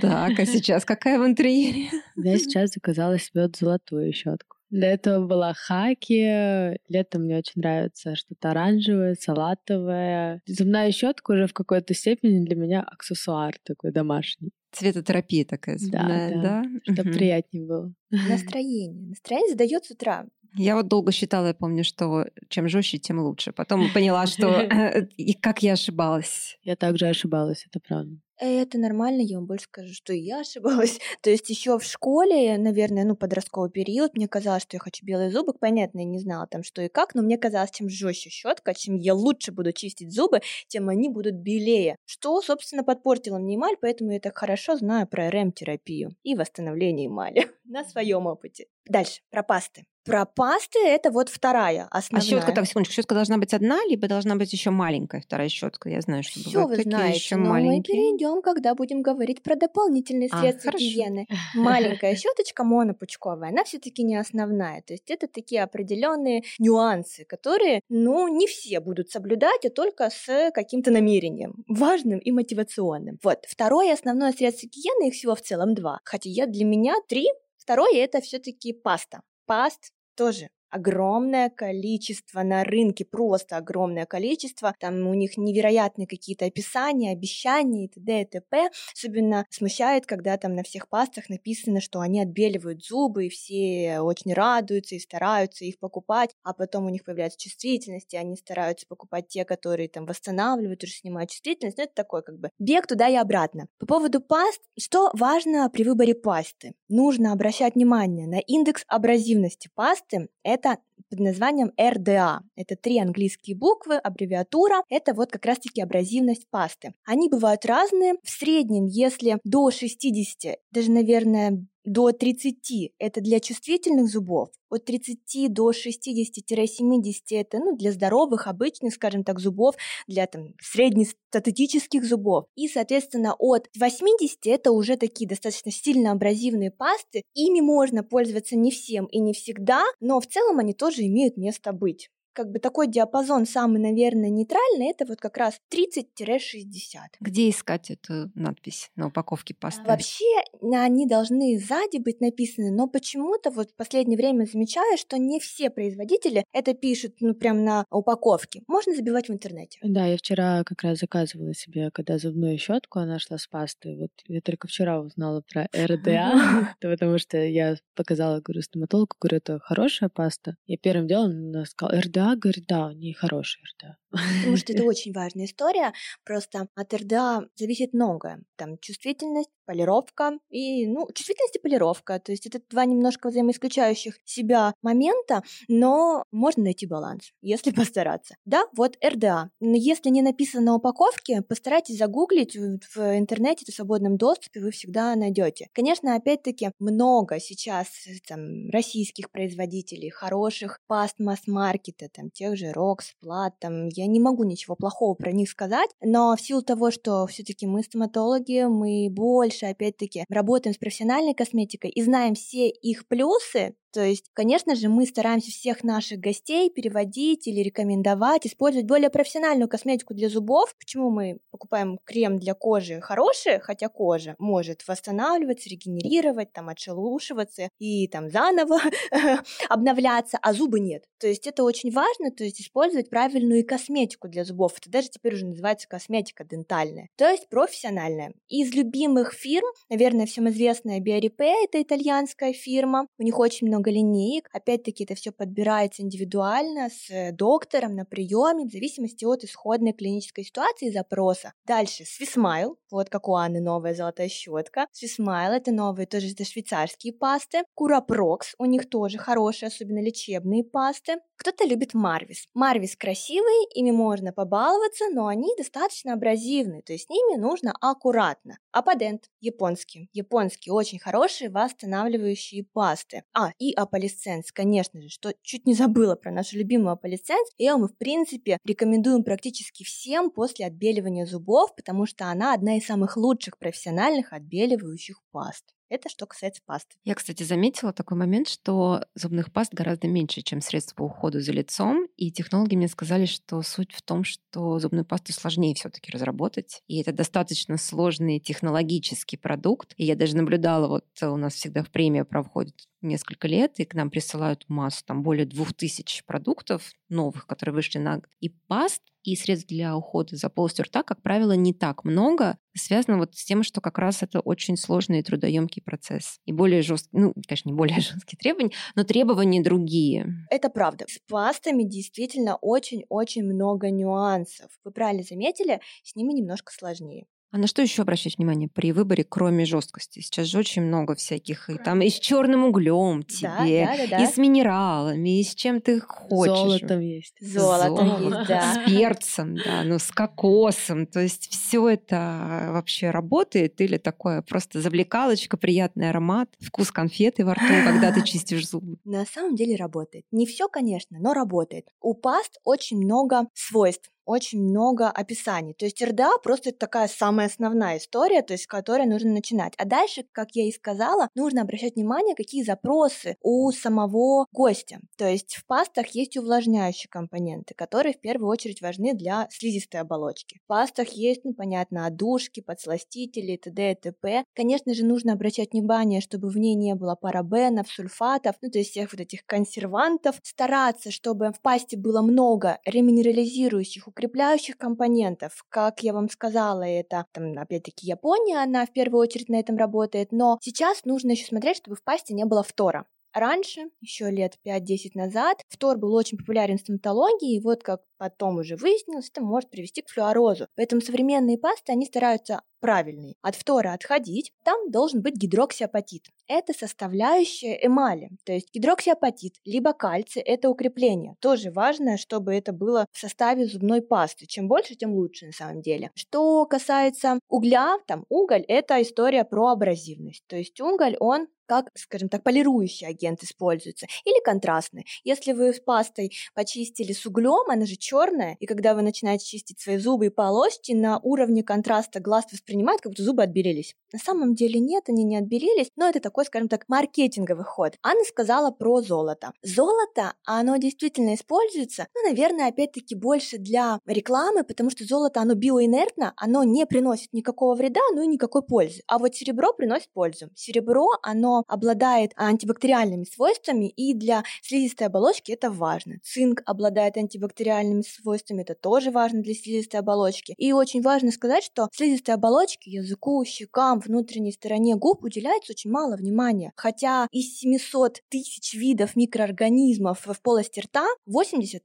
Так, а сейчас какая в интерьере? Я сейчас заказала себе вот золотую щетку. До этого была хаки. Летом мне очень нравится что-то оранжевое, салатовое. Зубная щетка уже в какой-то степени для меня аксессуар такой домашний. Цветотерапия такая зубная, да? да? да? Чтобы приятнее было. Настроение. Настроение задает с утра. Я вот долго считала, я помню, что чем жестче, тем лучше. Потом поняла, что и как я ошибалась. Я также ошибалась, это правда. Это нормально, я вам больше скажу, что и я ошибалась. То есть еще в школе, наверное, ну, подростковый период, мне казалось, что я хочу белые зубы. Понятно, я не знала там, что и как, но мне казалось, чем жестче щетка, чем я лучше буду чистить зубы, тем они будут белее. Что, собственно, подпортило мне эмаль, поэтому я так хорошо знаю про РЭМ-терапию и восстановление эмали на своем опыте. Дальше, про пасты. Про пасты это вот вторая а основная. А щетка, так, секундочку, щетка должна быть одна, либо должна быть еще маленькая вторая щетка. Я знаю, что Всё бывают вы такие знаете, еще но маленькие. мы перейдем, когда будем говорить про дополнительные А, средства хорошо. гигиены. Маленькая щеточка монопучковая, она все-таки не основная. То есть это такие определенные нюансы, которые, ну, не все будут соблюдать, а только с каким-то намерением, важным и мотивационным. Вот. Второе основное средство гигиены, их всего в целом два. Хотя я для меня три. Второе это все-таки паста. Паст тоже огромное количество на рынке, просто огромное количество. Там у них невероятные какие-то описания, обещания и т.д. и т.п. Особенно смущает, когда там на всех пастах написано, что они отбеливают зубы, и все очень радуются и стараются их покупать, а потом у них появляется чувствительность, и они стараются покупать те, которые там восстанавливают, уже снимают чувствительность. Ну, это такой как бы бег туда и обратно. По поводу паст, что важно при выборе пасты? Нужно обращать внимание на индекс абразивности пасты. Это that под названием RDA. Это три английские буквы, аббревиатура. Это вот как раз-таки абразивность пасты. Они бывают разные. В среднем, если до 60, даже, наверное, до 30 это для чувствительных зубов, от 30 до 60-70 это ну, для здоровых, обычных, скажем так, зубов, для там, среднестатистических зубов. И, соответственно, от 80 это уже такие достаточно сильно абразивные пасты. Ими можно пользоваться не всем и не всегда, но в целом они тоже имеют место быть как бы такой диапазон самый, наверное, нейтральный, это вот как раз 30-60. Где искать эту надпись на упаковке пасты? Вообще они должны сзади быть написаны, но почему-то вот в последнее время замечаю, что не все производители это пишут ну прям на упаковке. Можно забивать в интернете. Да, я вчера как раз заказывала себе, когда зубную щетку, она шла с пастой. Вот я только вчера узнала про РДА, потому что я показала, говорю, стоматологу, говорю, это хорошая паста. Я первым делом она сказала, РДА, говорит, да, у нее РДА. Потому что это очень важная история. Просто от РДА зависит многое. Там чувствительность, полировка и, ну, чувствительность и полировка. То есть это два немножко взаимоисключающих себя момента, но можно найти баланс, если постараться. Да, вот РДА. Если не написано на упаковке, постарайтесь загуглить в интернете, в свободном доступе вы всегда найдете. Конечно, опять-таки, много сейчас там, российских производителей, хороших паст масс-маркета, там, тех же Рокс, Плат, там, я не могу ничего плохого про них сказать, но в силу того, что все-таки мы стоматологи, мы больше, опять-таки, работаем с профессиональной косметикой и знаем все их плюсы, то есть, конечно же, мы стараемся всех наших гостей переводить или рекомендовать использовать более профессиональную косметику для зубов. Почему мы покупаем крем для кожи хороший, хотя кожа может восстанавливаться, регенерировать, там, отшелушиваться и там заново обновляться, а зубы нет. То есть это очень важно, то есть использовать правильную косметику для зубов. Это даже теперь уже называется косметика дентальная. То есть профессиональная. Из любимых фирм, наверное, всем известная Биорипе, это итальянская фирма. У них очень много много линеек. Опять-таки это все подбирается индивидуально с э, доктором на приеме в зависимости от исходной клинической ситуации и запроса. Дальше Swissmile, вот как у Анны новая золотая щетка. Swissmile это новые тоже это швейцарские пасты. Curaprox, у них тоже хорошие, особенно лечебные пасты. Кто-то любит Марвис. Марвис красивые, ими можно побаловаться, но они достаточно абразивны, то есть с ними нужно аккуратно. Ападент японский. Японские очень хорошие восстанавливающие пасты. А, и аполисценс, конечно же, что чуть не забыла про нашу любимую аполисценс. Ее мы, в принципе, рекомендуем практически всем после отбеливания зубов, потому что она одна из самых лучших профессиональных отбеливающих паст. Это что касается пасты. Я, кстати, заметила такой момент, что зубных паст гораздо меньше, чем средств по уходу за лицом. И технологи мне сказали, что суть в том, что зубную пасту сложнее все-таки разработать. И это достаточно сложный технологический продукт. И я даже наблюдала, вот у нас всегда в премию проходит несколько лет, и к нам присылают массу, там более двух тысяч продуктов новых, которые вышли на. И паст, и средств для ухода за полостью рта, как правило, не так много. Связано вот с тем, что как раз это очень сложный и трудоемкий процесс. И более жесткий, ну, конечно, не более жесткие требования, но требования другие. Это правда. С пастами действительно очень-очень много нюансов. Вы правильно заметили, с ними немножко сложнее. А на что еще обращать внимание при выборе, кроме жесткости? Сейчас же очень много всяких, и там и с черным углем тебе, да, да, да, и с минералами, и с чем ты хочешь. Золотом есть. Золотом есть, да. С перцем, да, ну с кокосом. То есть все это вообще работает или такое просто завлекалочка, приятный аромат, вкус конфеты во рту, когда ты чистишь зубы? На самом деле работает. Не все, конечно, но работает. У паст очень много свойств очень много описаний. То есть РДА просто такая самая основная история, то есть с которой нужно начинать. А дальше, как я и сказала, нужно обращать внимание, какие запросы у самого гостя. То есть в пастах есть увлажняющие компоненты, которые в первую очередь важны для слизистой оболочки. В пастах есть, ну, понятно, одушки, подсластители, т.д. и т.п. Конечно же, нужно обращать внимание, чтобы в ней не было парабенов, сульфатов, ну, то есть всех вот этих консервантов. Стараться, чтобы в пасте было много реминерализирующих укрепляющих компонентов. Как я вам сказала, это, там, опять-таки, Япония, она в первую очередь на этом работает, но сейчас нужно еще смотреть, чтобы в пасте не было фтора. Раньше, еще лет 5-10 назад, фтор был очень популярен в стоматологии, и вот как потом уже выяснилось, это может привести к флюорозу. Поэтому современные пасты, они стараются правильный. От фтора отходить, там должен быть гидроксиапатит. Это составляющая эмали. То есть гидроксиапатит, либо кальций – это укрепление. Тоже важно, чтобы это было в составе зубной пасты. Чем больше, тем лучше на самом деле. Что касается угля, там уголь – это история про абразивность. То есть уголь, он как, скажем так, полирующий агент используется, или контрастный. Если вы с пастой почистили с углем, она же черная, и когда вы начинаете чистить свои зубы и полости, на уровне контраста глаз воспринимает, как будто зубы отбелились. На самом деле нет, они не отбелились, но это такой, скажем так, маркетинговый ход. Анна сказала про золото. Золото, оно действительно используется, ну, наверное, опять-таки больше для рекламы, потому что золото, оно биоинертно, оно не приносит никакого вреда, ну и никакой пользы. А вот серебро приносит пользу. Серебро, оно обладает антибактериальными свойствами, и для слизистой оболочки это важно. Цинк обладает антибактериальными свойствами, это тоже важно для слизистой оболочки. И очень важно сказать, что слизистой оболочке, языку, щекам, внутренней стороне губ уделяется очень мало внимания. Хотя из 700 тысяч видов микроорганизмов в полости рта 80%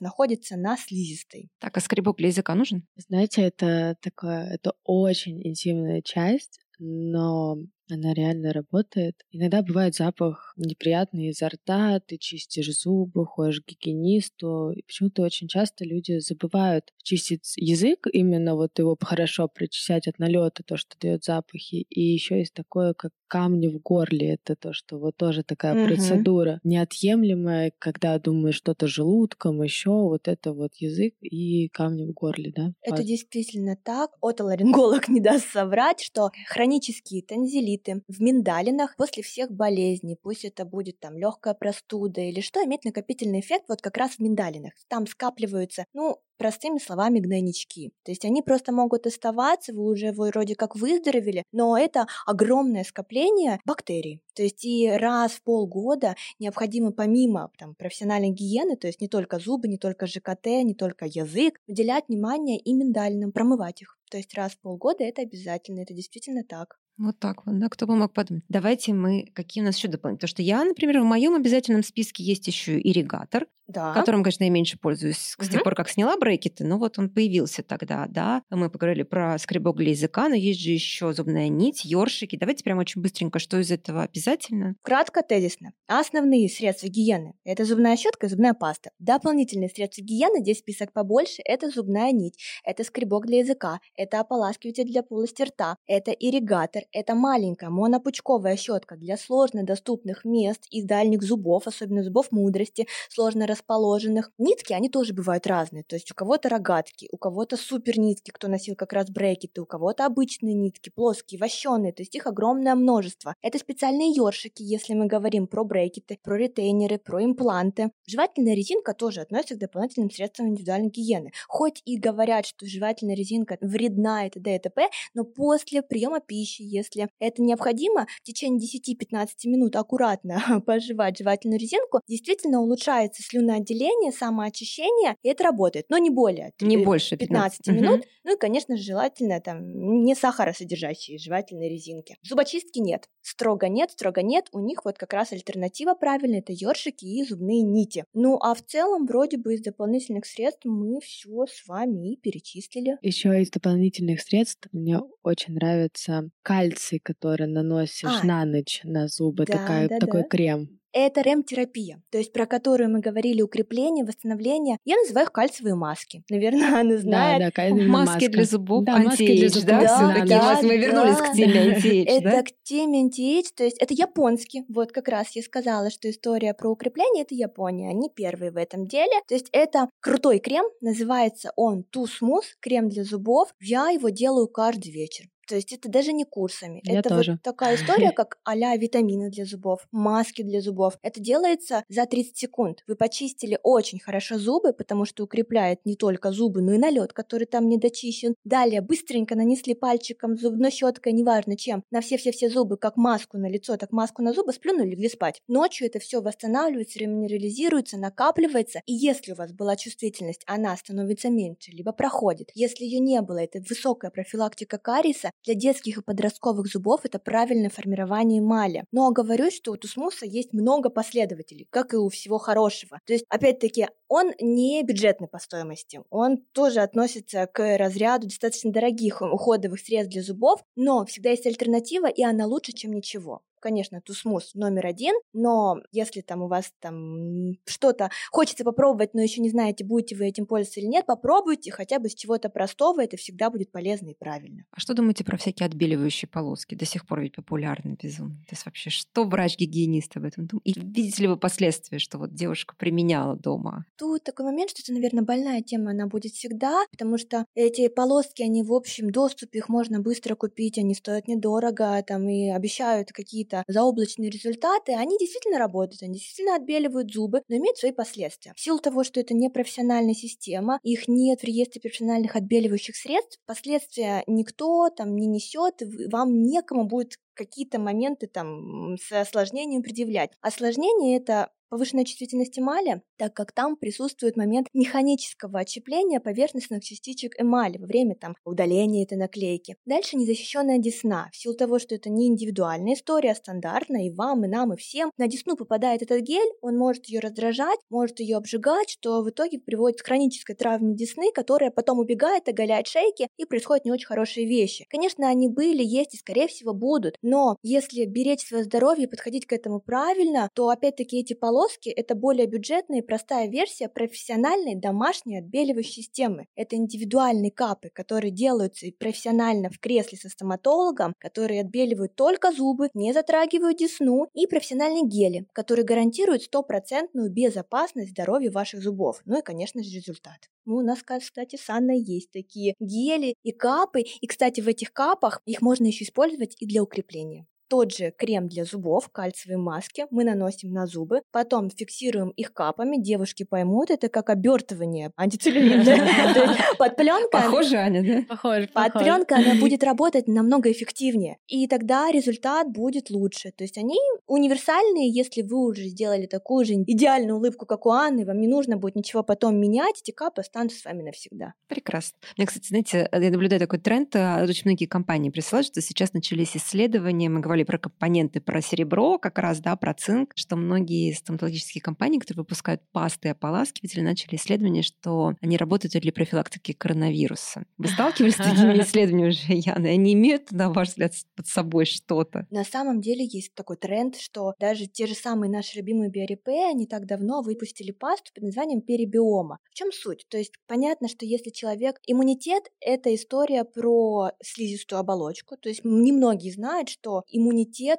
находится на слизистой. Так, а скребок для языка нужен? Знаете, это такое, это очень интимная часть, но она реально работает. Иногда бывает запах неприятный изо рта, ты чистишь зубы, ходишь к гигиенисту. И почему-то очень часто люди забывают чистить язык, именно вот его хорошо прочищать от налета, то, что дает запахи. И еще есть такое, как камни в горле. Это то, что вот тоже такая mm-hmm. процедура неотъемлемая, когда думаешь что-то желудком, еще вот это вот язык и камни в горле, да? Это вот. действительно так. Отоларинголог не даст соврать, что хронические танзелиты бронхиты, в миндалинах после всех болезней, пусть это будет там легкая простуда или что, имеет накопительный эффект вот как раз в миндалинах. Там скапливаются, ну, простыми словами, гнойнички. То есть они просто могут оставаться, вы уже вроде как выздоровели, но это огромное скопление бактерий. То есть и раз в полгода необходимо помимо там, профессиональной гигиены, то есть не только зубы, не только ЖКТ, не только язык, уделять внимание и миндальным, промывать их. То есть раз в полгода это обязательно, это действительно так. Вот так вот, да, кто бы мог подумать. Давайте мы, какие у нас еще дополнительные. Потому что я, например, в моем обязательном списке есть еще ирригатор, Да. которым, конечно, я меньше пользуюсь с тех пор, как сняла брекеты, но вот он появился тогда, да. Мы поговорили про скребок для языка, но есть же еще зубная нить, ёршики. Давайте прям очень быстренько, что из этого обязательно? Кратко, тезисно. Основные средства гигиены – это зубная щетка и зубная паста. Дополнительные средства гигиены, здесь список побольше, это зубная нить, это скребок для языка, это ополаскиватель для полости рта, это ирригатор, это маленькая монопучковая щетка для сложно доступных мест и дальних зубов, особенно зубов мудрости, сложно расположенных. Нитки, они тоже бывают разные, то есть у кого-то рогатки, у кого-то супер нитки, кто носил как раз брекеты, у кого-то обычные нитки, плоские, вощеные, то есть их огромное множество. Это специальные ёршики, если мы говорим про брекеты, про ретейнеры, про импланты. Жевательная резинка тоже относится к дополнительным средствам индивидуальной гигиены. Хоть и говорят, что жевательная резинка вредна и т.д. и т.п., но после приема пищи, если это необходимо, в течение 10-15 минут аккуратно пожевать жевательную резинку, действительно улучшается слюноотделение, самоочищение, и это работает, но не более Не э, больше 15 15 минут. Ну и, конечно же, желательно там не сахаросодержащие жевательные резинки. Зубочистки нет. Строго нет, строго нет. У них вот как раз альтернатива правильная, это ёршики и зубные нити. Ну а в целом, вроде бы из дополнительных средств мы все с вами и перечислили. Еще из дополнительных средств мне очень нравится кальций, который наносишь А. на ночь на зубы, Да, такая, да, такой да. крем. Это РЕМ-терапия, то есть про которую мы говорили, укрепление, восстановление. Я называю их кальциевые маски. Наверное, она Да, знает. да, именно Маски маска. для зубов, Да, маски для зубов, да? да, да, мы вернулись да. к теме антиэйдж, Это да? к теме антиэйдж, то есть это японский. Вот как раз я сказала, что история про укрепление — это Япония. Они первые в этом деле. То есть это крутой крем, называется он Too Smooth, крем для зубов. Я его делаю каждый вечер. То есть это даже не курсами. Я это тоже. вот такая история, как а витамины для зубов, маски для зубов. Это делается за 30 секунд. Вы почистили очень хорошо зубы, потому что укрепляет не только зубы, но и налет, который там не дочищен. Далее быстренько нанесли пальчиком, зубной щеткой, неважно чем, на все-все-все зубы, как маску на лицо, так маску на зубы, сплюнули, легли спать. Ночью это все восстанавливается, реминерализируется, накапливается, и если у вас была чувствительность, она становится меньше, либо проходит. Если ее не было, это высокая профилактика кариеса, для детских и подростковых зубов это правильное формирование эмали. Но оговорюсь, что у тусмуса есть много последователей, как и у всего хорошего. То есть, опять-таки, он не бюджетный по стоимости. Он тоже относится к разряду достаточно дорогих уходовых средств для зубов, но всегда есть альтернатива, и она лучше, чем ничего. Конечно, тусмус номер один, но если там у вас там что-то хочется попробовать, но еще не знаете, будете вы этим пользоваться или нет, попробуйте хотя бы с чего-то простого, это всегда будет полезно и правильно. А что думаете про всякие отбеливающие полоски? До сих пор ведь популярны безумно. То есть вообще, что врач-гигиенист об этом думает? И видите ли вы последствия, что вот девушка применяла дома? Тут такой момент, что это, наверное, больная тема, она будет всегда, потому что эти полоски, они в общем доступе, их можно быстро купить, они стоят недорого, там и обещают какие-то заоблачные результаты, они действительно работают, они действительно отбеливают зубы, но имеют свои последствия. В силу того, что это не профессиональная система, их нет в реестре профессиональных отбеливающих средств, последствия никто там не несет, вам некому будет какие-то моменты там с осложнением предъявлять. Осложнение это повышенная чувствительность эмали, так как там присутствует момент механического отщепления поверхностных частичек эмали во время там удаления этой наклейки. Дальше незащищенная десна. В силу того, что это не индивидуальная история, а стандартная, и вам, и нам, и всем, на десну попадает этот гель, он может ее раздражать, может ее обжигать, что в итоге приводит к хронической травме десны, которая потом убегает, оголяет шейки, и происходят не очень хорошие вещи. Конечно, они были, есть и, скорее всего, будут, но если беречь свое здоровье и подходить к этому правильно, то опять-таки эти полоски это более бюджетная и простая версия профессиональной домашней отбеливающей системы. Это индивидуальные капы, которые делаются профессионально в кресле со стоматологом, которые отбеливают только зубы, не затрагивают десну, и профессиональные гели, которые гарантируют стопроцентную безопасность здоровья ваших зубов. Ну и, конечно же, результат. Ну, у нас, кстати, с Анной есть такие гели и капы. И, кстати, в этих капах их можно еще использовать и для укрепления. Тот же крем для зубов, кальциевые маски, мы наносим на зубы, потом фиксируем их капами, девушки поймут, это как обертывание антицеллюлитное. Под пленкой... Похоже, Аня, да? Похоже, Под пленкой она будет работать намного эффективнее, и тогда результат будет лучше. То есть они универсальные, если вы уже сделали такую же идеальную улыбку, как у Анны, вам не нужно будет ничего потом менять, эти капы останутся с вами навсегда. Прекрасно. Мне, кстати, знаете, я наблюдаю такой тренд, а, очень многие компании присылают, что сейчас начались исследования, мы говорили про компоненты, про серебро, как раз, да, про цинк, что многие стоматологические компании, которые выпускают пасты и ополаскиватели, начали исследования, что они работают для профилактики коронавируса. Вы сталкивались с такими исследованиями уже, Яна? Они имеют, на ваш взгляд, под собой что-то? На самом деле есть такой тренд, что даже те же самые наши любимые биорепе, они так давно выпустили пасту под названием перибиома. В чем суть? То есть понятно, что если человек... Иммунитет — это история про слизистую оболочку. То есть немногие знают, что иммунитет,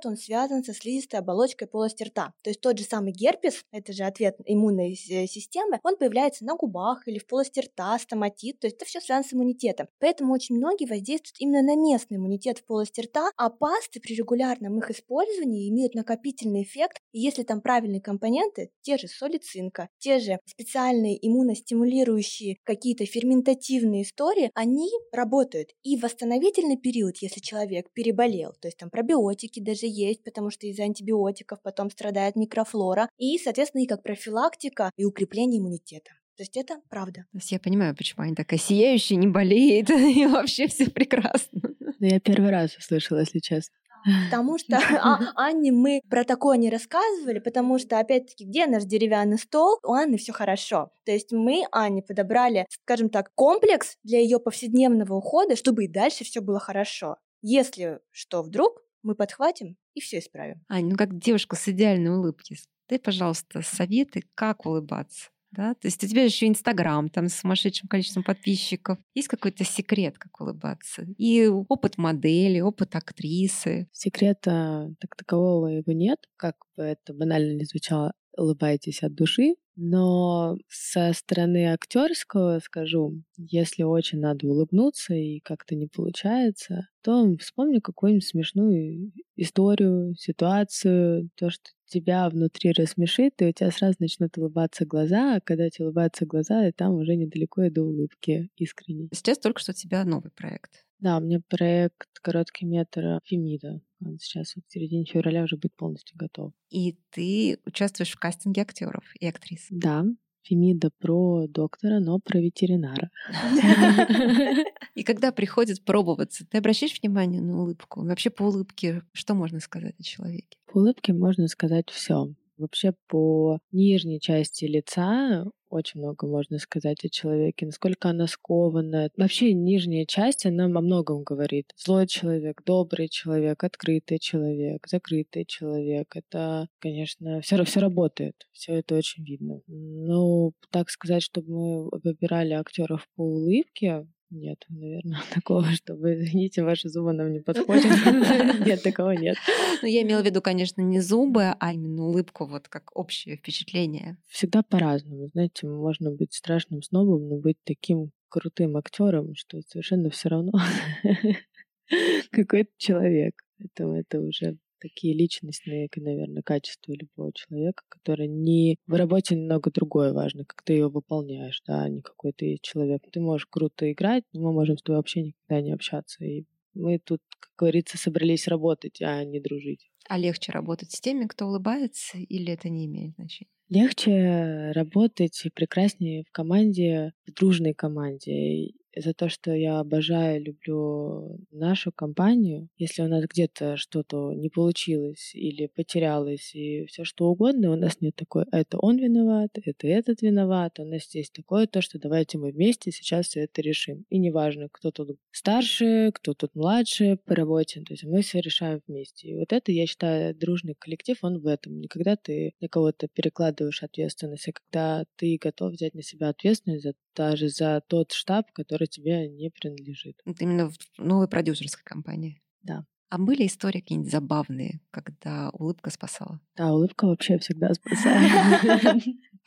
он связан со слизистой оболочкой полости рта. То есть тот же самый герпес, это же ответ иммунной системы, он появляется на губах или в полости рта, стоматит. То есть это все связано с иммунитетом. Поэтому очень многие воздействуют именно на местный иммунитет в полости рта, а пасты при регулярном их использовании имеют накопительный эффект. И если там правильные компоненты, те же соли цинка, те же специальные иммуностимулирующие какие-то ферментативные истории, они работают. И в восстановительный период, если человек переболел, то есть там пробиотики даже есть, потому что из-за антибиотиков потом страдает микрофлора, и, соответственно, и как профилактика и укрепление иммунитета. То есть это правда. То есть я понимаю, почему они такая сияющая, не болеет, и вообще все прекрасно. Да я первый раз услышала, если честно. Потому что а, Анне мы про такое не рассказывали, потому что, опять-таки, где наш деревянный стол? У Анны все хорошо. То есть мы Анне подобрали, скажем так, комплекс для ее повседневного ухода, чтобы и дальше все было хорошо. Если что вдруг, мы подхватим и все исправим. Ань, ну как девушка с идеальной улыбки, дай, пожалуйста, советы, как улыбаться да? То есть у тебя еще Инстаграм там с сумасшедшим количеством подписчиков. Есть какой-то секрет, как улыбаться? И опыт модели, опыт актрисы. Секрета так такового его нет, как бы это банально не звучало, улыбайтесь от души, но со стороны актерского скажу, если очень надо улыбнуться и как-то не получается, то вспомни какую-нибудь смешную историю, ситуацию, то, что тебя внутри рассмешит, и у тебя сразу начнут улыбаться глаза, а когда тебе улыбаются глаза, и там уже недалеко и до улыбки искренней. Сейчас только что у тебя новый проект. Да, у меня проект «Короткий метр» Фемида. Он сейчас вот в середине февраля уже будет полностью готов. И ты участвуешь в кастинге актеров и актрис. Да, Фемида про доктора, но про ветеринара. И когда приходит пробоваться, ты обращаешь внимание на улыбку? Вообще по улыбке что можно сказать о человеке? По улыбке можно сказать все. Вообще по нижней части лица очень много можно сказать о человеке, насколько она скована. Вообще нижняя часть, она о многом говорит. Злой человек, добрый человек, открытый человек, закрытый человек. Это, конечно, все, все работает. Все это очень видно. Но так сказать, чтобы мы выбирали актеров по улыбке, нет, наверное, такого, чтобы, извините, ваши зубы нам не подходят. Нет, такого нет. Ну, я имела в виду, конечно, не зубы, а именно улыбку, вот как общее впечатление. Всегда по-разному. Знаете, можно быть страшным снобом, но быть таким крутым актером, что совершенно все равно какой-то человек. Поэтому это уже такие личностные, наверное, качества любого человека, которые не... В работе немного другое важно, как ты ее выполняешь, да, а не какой ты человек. Ты можешь круто играть, но мы можем с тобой вообще никогда не общаться. И мы тут, как говорится, собрались работать, а не дружить. А легче работать с теми, кто улыбается, или это не имеет значения? Легче работать и прекраснее в команде, в дружной команде за то, что я обожаю, люблю нашу компанию. Если у нас где-то что-то не получилось или потерялось и все что угодно, у нас нет такой, это он виноват, это этот виноват, у нас есть такое то, что давайте мы вместе сейчас все это решим. И неважно, кто тут старше, кто тут младше по работе, то есть мы все решаем вместе. И вот это, я считаю, дружный коллектив, он в этом. Никогда ты на кого-то перекладываешь ответственность, а когда ты готов взять на себя ответственность за, даже за тот штаб, который тебе не принадлежит. Это именно в новой продюсерской компании. Да. А были истории какие-нибудь забавные, когда улыбка спасала? Да, улыбка вообще всегда спасает.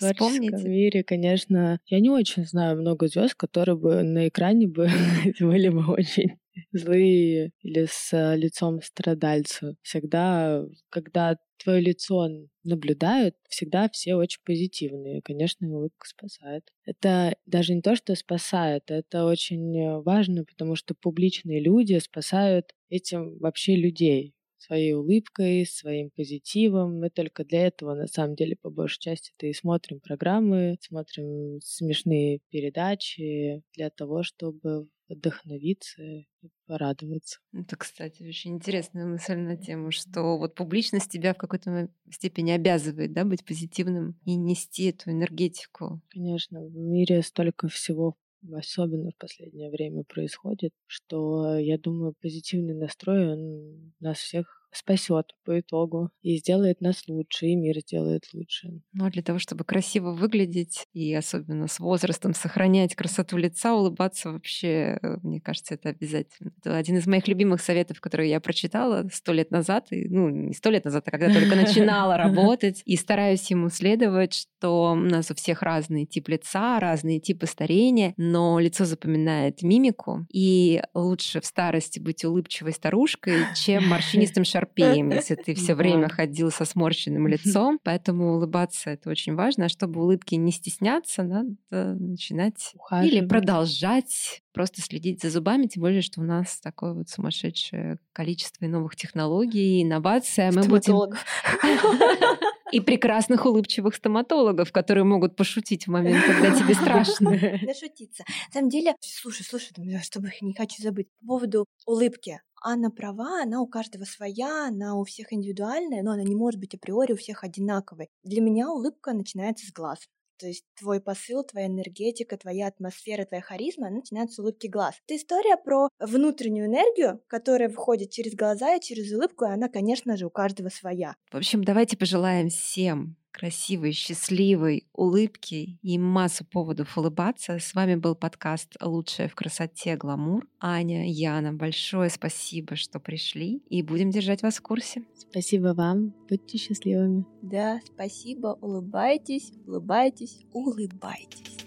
В мире, конечно, я не очень знаю много звезд, которые бы на экране бы были бы очень злые или с лицом страдальца. Всегда, когда твое лицо наблюдают, всегда все очень позитивные. Конечно, улыбка спасает. Это даже не то, что спасает, это очень важно, потому что публичные люди спасают этим вообще людей своей улыбкой, своим позитивом. Мы только для этого, на самом деле, по большей части, это и смотрим программы, смотрим смешные передачи для того, чтобы вдохновиться и порадоваться. Это, кстати, очень интересная мысль на тему, что вот публичность тебя в какой-то степени обязывает да, быть позитивным и нести эту энергетику. Конечно, в мире столько всего особенно в последнее время происходит, что я думаю, позитивный настрой, он нас всех спасет по итогу и сделает нас лучше, и мир сделает лучше. Ну а для того, чтобы красиво выглядеть и особенно с возрастом сохранять красоту лица, улыбаться вообще, э, мне кажется, это обязательно. Это один из моих любимых советов, которые я прочитала сто лет назад, и, ну не сто лет назад, а когда только начинала работать, и стараюсь ему следовать, что у нас у всех разный тип лица, разные типы старения, но лицо запоминает мимику, и лучше в старости быть улыбчивой старушкой, чем морщинистым шар шарпеем, если ты все время ходил со сморщенным лицом. Поэтому улыбаться это очень важно. А чтобы улыбки не стесняться, надо начинать или продолжать просто следить за зубами, тем более, что у нас такое вот сумасшедшее количество новых технологий, инноваций. А мы будем... И прекрасных улыбчивых стоматологов, которые могут пошутить в момент, когда тебе страшно. Нашутиться. На самом деле, слушай, слушай, чтобы не хочу забыть, по поводу улыбки. Анна права, она у каждого своя, она у всех индивидуальная, но она не может быть априори у всех одинаковой. Для меня улыбка начинается с глаз. То есть твой посыл, твоя энергетика, твоя атмосфера, твоя харизма она начинается с улыбки глаз. Это история про внутреннюю энергию, которая выходит через глаза и через улыбку, и она, конечно же, у каждого своя. В общем, давайте пожелаем всем красивой, счастливой улыбки и массу поводов улыбаться. С вами был подкаст «Лучшее в красоте. Гламур». Аня, Яна, большое спасибо, что пришли, и будем держать вас в курсе. Спасибо вам. Будьте счастливыми. Да, спасибо. Улыбайтесь, улыбайтесь, улыбайтесь.